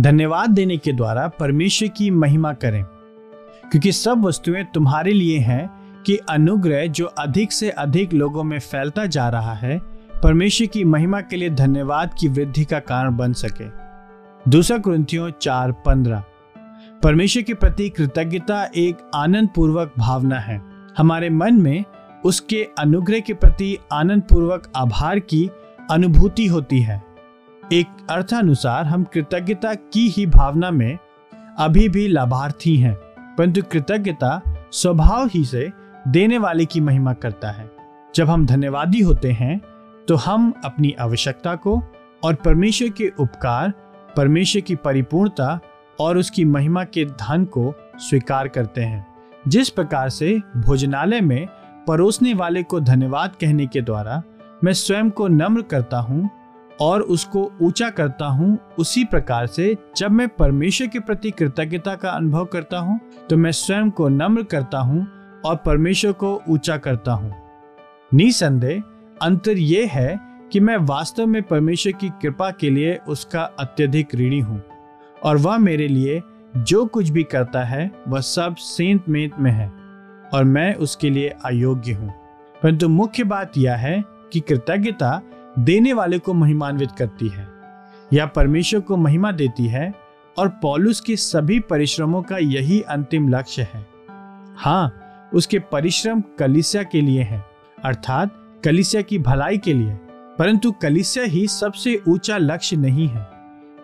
धन्यवाद देने के द्वारा परमेश्वर की महिमा करें, क्योंकि सब वस्तुएँ तुम्हारे लिए हैं कि अनुग्रह जो अधिक से अधिक लोगों में फैलता जा रहा है, परमेश्वर की महिमा के लिए धन्यवाद की वृद्धि का कारण बन सके। दूसरा क्रंथियों चार पंद्रह, परमेश्वर के प्रति कृतज्ञता एक आनंद पूर्वक भावना है। हमारे मन में उसके अनुग्रह के प्रति आनंद पूर्वक आभार की अनुभूति होती है। एक अर्थानुसार हम कृतज्ञता की ही भावना में अभी भी लाभार्थी हैं, परंतु कृतज्ञता स्वभाव ही से देने वाले की महिमा करता है। जब हम धन्यवादी होते हैं तो हम अपनी आवश्यकता को और परमेश्वर के उपकार, परमेश्वर की परिपूर्णता और उसकी महिमा के धन को स्वीकार करते हैं। जिस प्रकार से भोजनालय में परोसने वाले को धन्यवाद कहने के द्वारा मैं स्वयं को नम्र करता हूँ और उसको ऊँचा करता हूँ, उसी प्रकार से जब मैं परमेश्वर के प्रति कृतज्ञता का अनुभव करता हूँ तो मैं स्वयं को नम्र करता हूँ और परमेश्वर को ऊँचा करता हूँ। निसंदेह, अंतर यह है कि मैं वास्तव में परमेश्वर की कृपा के लिए उसका अत्यधिक ऋणी हूँ और वह मेरे लिए जो कुछ भी करता है, वह सब सेंत में है और मैं उसके लिए अयोग्य हूँ। परंतु मुख्य बात यह है कि कृतज्ञता देने वाले को महिमान्वित करती है, या परमेश्वर को महिमा देती है, और पॉलुस के सभी परिश्रमों का यही अंतिम लक्ष्य है। हाँ उसके परिश्रम कलिसिया के लिए है, अर्थात कलिसिया की भलाई के लिए, परंतु कलिसिया ही सबसे ऊँचा लक्ष्य नहीं है।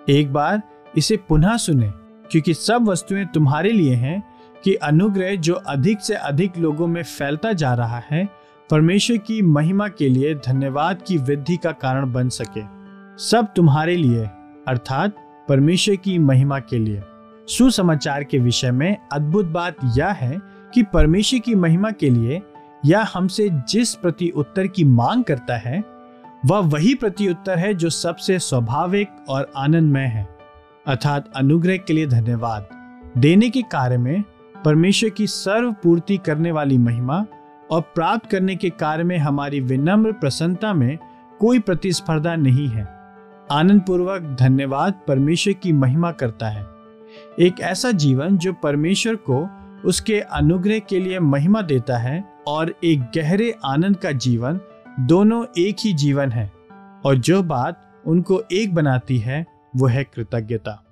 एक बार इसे पुनः सुने, क्योंकि सब वस्तुएँ तुम्हारे लिए हैं, कि अनुग्रह जो अधिक से अधिक लोगों में फैलता जा रहा है परमेश्वर की महिमा के लिए धन्यवाद की वृद्धि का कारण बन सके। सब तुम्हारे लिए, अर्थात परमेश्वर की महिमा के लिए। सुसमाचार के विषय में अद्भुत बात यह है कि परमेश्वर की महिमा के लिए या हमसे जिस प्रति उत्तर की मांग करता है, वह वही प्रति उत्तर है जो सबसे स्वाभाविक और आनंदमय है। अर्थात अनुग्रह के लिए धन्यवाद। देने के कार्य में परमेश्वर की सर्व पूर्ति करने वाली महिमा और प्राप्त करने के कार्य में हमारी विनम्र प्रसन्नता में कोई प्रतिस्पर्धा नहीं है। आनंद पूर्वक धन्यवाद परमेश्वर की महिमा करता है। एक ऐसा जीवन जो परमेश्वर को उसके अनुग्रह के लिए महिमा देता है और एक गहरे आनंद का जीवन, दोनों एक ही जीवन है। और जो बात उनको एक बनाती है, वो है कृतज्ञता।